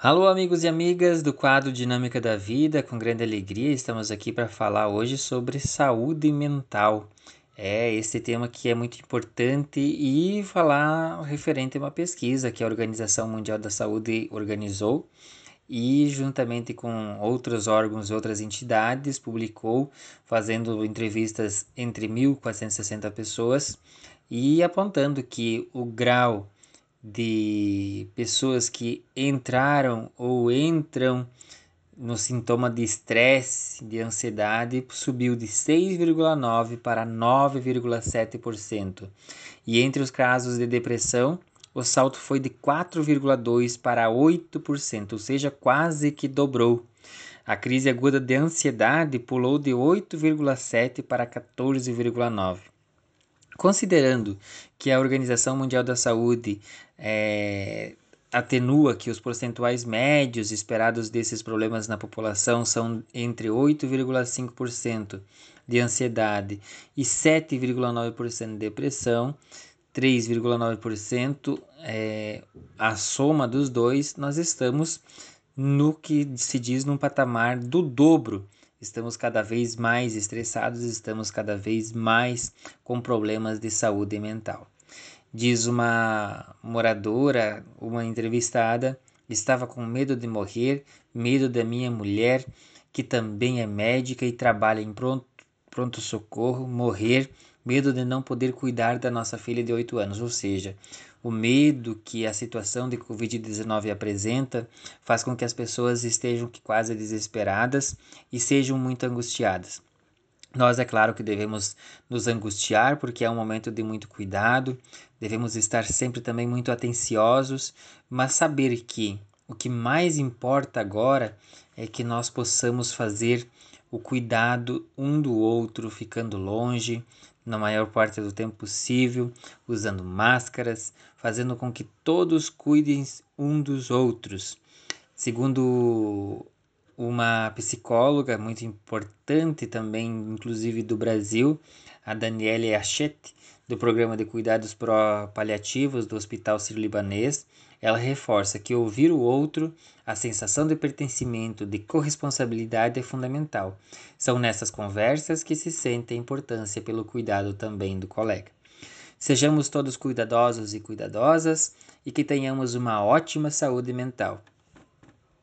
Alô, amigos e amigas do quadro Dinâmica da Vida, com grande alegria estamos aqui para falar hoje sobre saúde mental. É esse tema que é muito importante e falar referente a uma pesquisa que a Organização Mundial da Saúde organizou e, juntamente com outros órgãos e outras entidades, publicou, fazendo entrevistas entre 1.460 pessoas e apontando que o grau de pessoas que entraram ou entram no sintoma de estresse, de ansiedade, subiu de 6,9% para 9,7%. E entre os casos de depressão, o salto foi de 4,2% para 8%, ou seja, quase que dobrou. A crise aguda de ansiedade pulou de 8,7% para 14,9%. Considerando que a Organização Mundial da Saúde é, atenua que os percentuais médios esperados desses problemas na população são entre 8,5% de ansiedade e 7,9% de depressão, 3,9% é a soma dos dois, nós estamos no que se diz num patamar do dobro Estamos cada vez mais estressados, estamos cada vez mais com problemas de saúde mental. Diz uma moradora, uma entrevistada, estava com medo de morrer, medo da minha mulher, que também é médica e trabalha em pronto, pronto socorro, morrer, medo de não poder cuidar da nossa filha de 8 anos, ou seja, o medo que a situação de Covid-19 apresenta faz com que as pessoas estejam quase desesperadas e sejam muito angustiadas. Nós, é claro que devemos nos angustiar, porque é um momento de muito cuidado, devemos estar sempre também muito atenciosos, mas saber que o que mais importa agora é que nós possamos fazer o cuidado um do outro, ficando longe, na maior parte do tempo possível, usando máscaras, fazendo com que todos cuidem um dos outros. Segundo uma psicóloga muito importante também, inclusive do Brasil, a Daniele Achete, do Programa de Cuidados Pró-Paliativos do Hospital Sírio-Libanês, ela reforça que ouvir o outro, a sensação de pertencimento, de corresponsabilidade é fundamental. São nessas conversas que se sente a importância pelo cuidado também do colega. Sejamos todos cuidadosos e cuidadosas e que tenhamos uma ótima saúde mental.